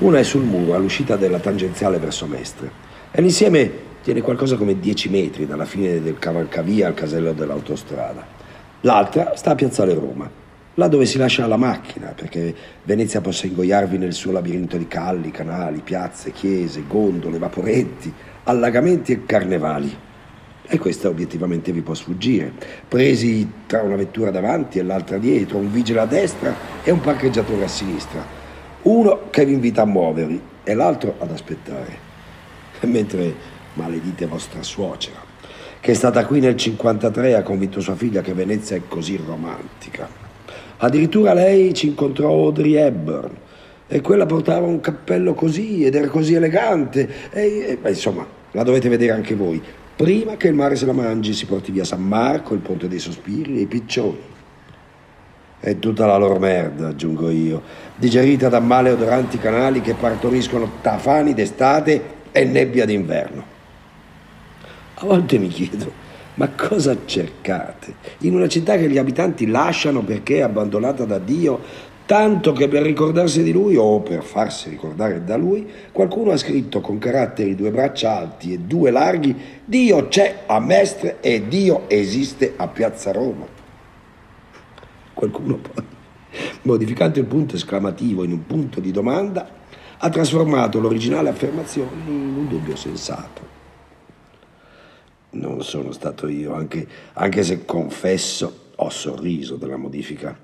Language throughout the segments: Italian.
Una è sul muro, all'uscita della tangenziale verso Mestre. E l'insieme tiene qualcosa come 10 metri dalla fine del cavalcavia al casello dell'autostrada. L'altra sta a Piazzale Roma, là dove si lascia la macchina, perché Venezia possa ingoiarvi nel suo labirinto di calli, canali, piazze, chiese, gondole, vaporetti, allagamenti e carnevali. E questa obiettivamente vi può sfuggire. Presi tra una vettura davanti e l'altra dietro, un vigile a destra e un parcheggiatore a sinistra. Uno che vi invita a muovervi e l'altro ad aspettare. Mentre maledite vostra suocera, che è stata qui nel 53 e ha convinto sua figlia che Venezia è così romantica. Addirittura lei ci incontrò Audrey Hepburn e quella portava un cappello così ed era così elegante. E, e, insomma, la dovete vedere anche voi. Prima che il mare se la mangi, si porti via San Marco, il Ponte dei Sospiri e i piccioni. È tutta la loro merda, aggiungo io, digerita da maleodoranti canali che partoriscono tafani d'estate e nebbia d'inverno. A volte mi chiedo, ma cosa cercate? In una città che gli abitanti lasciano perché è abbandonata da Dio, tanto che per ricordarsi di lui o per farsi ricordare da lui, qualcuno ha scritto con caratteri due braccia alti e due larghi, Dio c'è a Mestre e Dio esiste a Piazza Roma. Qualcuno poi, modificando il punto esclamativo in un punto di domanda, ha trasformato l'originale affermazione in un dubbio sensato. Non sono stato io, anche, anche se confesso ho sorriso della modifica.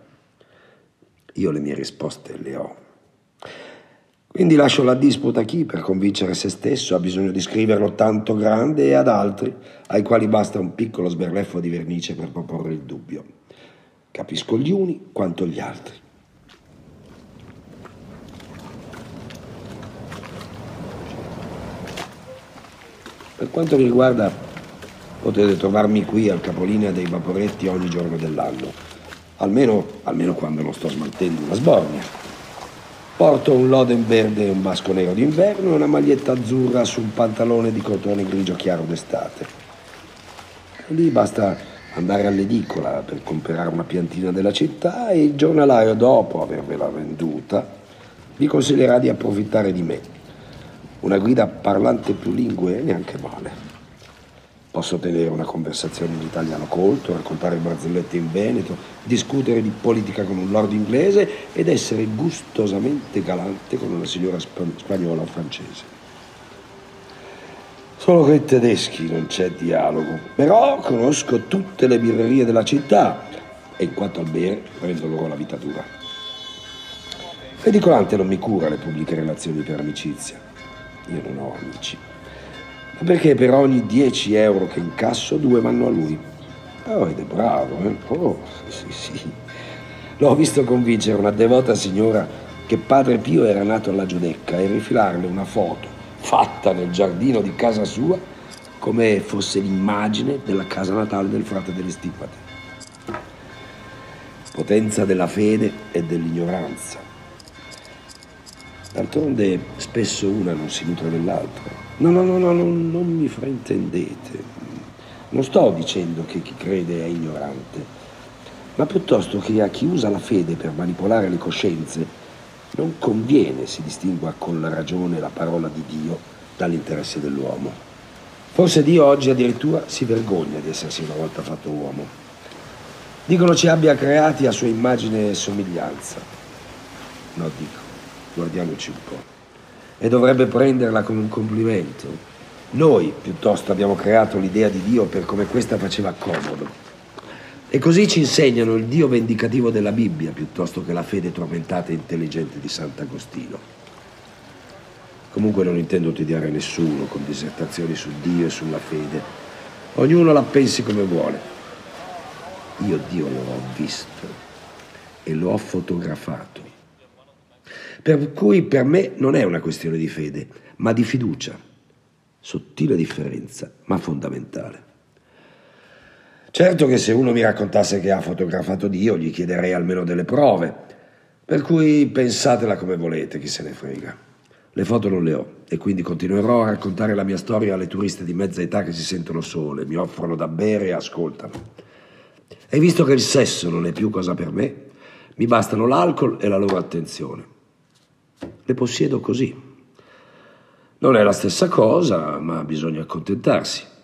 Io le mie risposte le ho. Quindi lascio la disputa a chi, per convincere se stesso, ha bisogno di scriverlo tanto grande e ad altri, ai quali basta un piccolo sberleffo di vernice per proporre il dubbio. Capisco gli uni quanto gli altri. Per quanto mi riguarda, potete trovarmi qui al capolinea dei vaporetti ogni giorno dell'anno, almeno, almeno quando non sto smaltendo una sbornia. Porto un loden verde e un basco nero d'inverno e una maglietta azzurra su un pantalone di cotone grigio chiaro d'estate. Lì basta andare all'edicola per comprare una piantina della città e il giornalaio, dopo avervela venduta, vi consiglierà di approfittare di me. Una guida parlante più lingue neanche male. Posso tenere una conversazione in italiano colto, raccontare barzellette in veneto, discutere di politica con un lord inglese ed essere gustosamente galante con una signora spagnola o francese. Solo con i tedeschi non c'è dialogo, però conosco tutte le birrerie della città e in quanto al bere rendo loro la vita dura. L'edicolante non mi cura le pubbliche relazioni per amicizia. Io non ho amici. Perché per ogni 10 euro che incasso, due vanno a lui. Oh, ed è bravo, eh? Oh, sì, sì. L'ho visto convincere una devota signora che padre Pio era nato alla Giudecca e rifilarle una foto fatta nel giardino di casa sua come fosse l'immagine della casa natale del frate delle stippate. Potenza della fede e dell'ignoranza. D'altronde spesso una non si nutre dell'altra. No, no, no, no, non, non mi fraintendete. Non sto dicendo che chi crede è ignorante, ma piuttosto che a chi usa la fede per manipolare le coscienze non conviene si distingua con la ragione la parola di Dio dall'interesse dell'uomo. Forse Dio oggi addirittura si vergogna di essersi una volta fatto uomo. Dicono ci abbia creati a sua immagine e somiglianza. No, dico, guardiamoci un po'. E dovrebbe prenderla come un complimento. Noi piuttosto abbiamo creato l'idea di Dio per come questa faceva comodo. E così ci insegnano il Dio vendicativo della Bibbia piuttosto che la fede tormentata e intelligente di Sant'Agostino. Comunque non intendo tediare nessuno con dissertazioni su Dio e sulla fede. Ognuno la pensi come vuole. Io Dio lo ho visto e lo ho fotografato. Per cui per me non è una questione di fede, ma di fiducia. Sottile differenza, ma fondamentale. Certo che se uno mi raccontasse che ha fotografato Dio, gli chiederei almeno delle prove. Per cui pensatela come volete, chi se ne frega. Le foto non le ho e quindi continuerò a raccontare la mia storia alle turiste di mezza età che si sentono sole, mi offrono da bere e ascoltano. E visto che il sesso non è più cosa per me, mi bastano l'alcol e la loro attenzione. le possiedo così. Non è la stessa cosa, ma bisogna accontentarsi.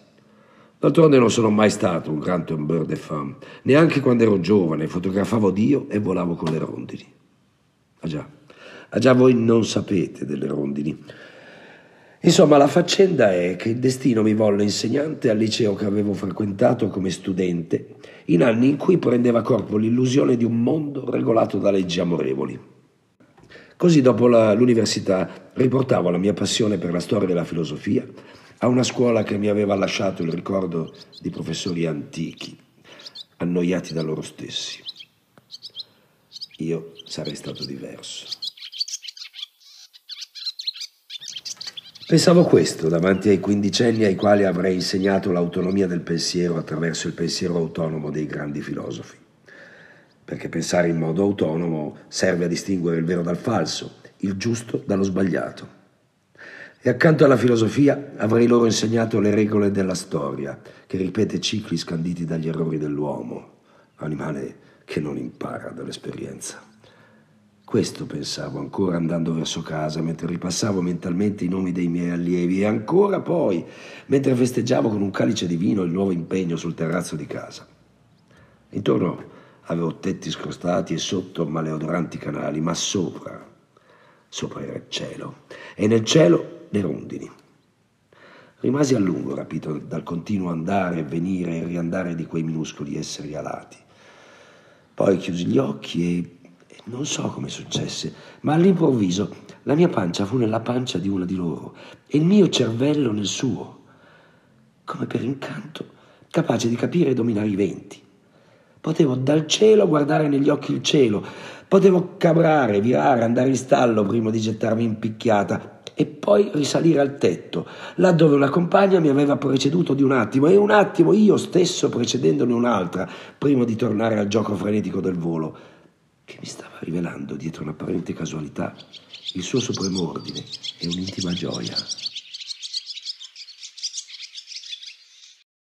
D'altronde non sono mai stato un grand tombeur de femme, neanche quando ero giovane, fotografavo Dio e volavo con le rondini. Ah già, ah già voi non sapete delle rondini. Insomma, la faccenda è che il destino mi volle insegnante al liceo che avevo frequentato come studente, in anni in cui prendeva corpo l'illusione di un mondo regolato da leggi amorevoli. Così dopo la, l'università riportavo la mia passione per la storia e la filosofia a una scuola che mi aveva lasciato il ricordo di professori antichi, annoiati da loro stessi. Io sarei stato diverso. Pensavo questo davanti ai quindicenni ai quali avrei insegnato l'autonomia del pensiero attraverso il pensiero autonomo dei grandi filosofi. Perché pensare in modo autonomo serve a distinguere il vero dal falso, il giusto dallo sbagliato. E accanto alla filosofia avrei loro insegnato le regole della storia, che ripete cicli scanditi dagli errori dell'uomo, animale che non impara dall'esperienza. Questo pensavo ancora andando verso casa, mentre ripassavo mentalmente i nomi dei miei allievi e ancora poi, mentre festeggiavo con un calice di vino il nuovo impegno sul terrazzo di casa. Intorno avevo tetti scrostati e sotto maleodoranti canali, ma sopra, sopra era il cielo, e nel cielo le rondini. Rimasi a lungo rapito dal continuo andare e venire e riandare di quei minuscoli esseri alati. Poi chiusi gli occhi e non so come successe, ma all'improvviso la mia pancia fu nella pancia di una di loro e il mio cervello nel suo, come per incanto, capace di capire e dominare i venti. Potevo dal cielo guardare negli occhi il cielo, potevo cabrare, virare, andare in stallo prima di gettarmi in picchiata e poi risalire al tetto, là dove una compagna mi aveva preceduto di un attimo e un attimo io stesso precedendone un'altra prima di tornare al gioco frenetico del volo che mi stava rivelando dietro un'apparente casualità il suo supremo ordine e un'intima gioia.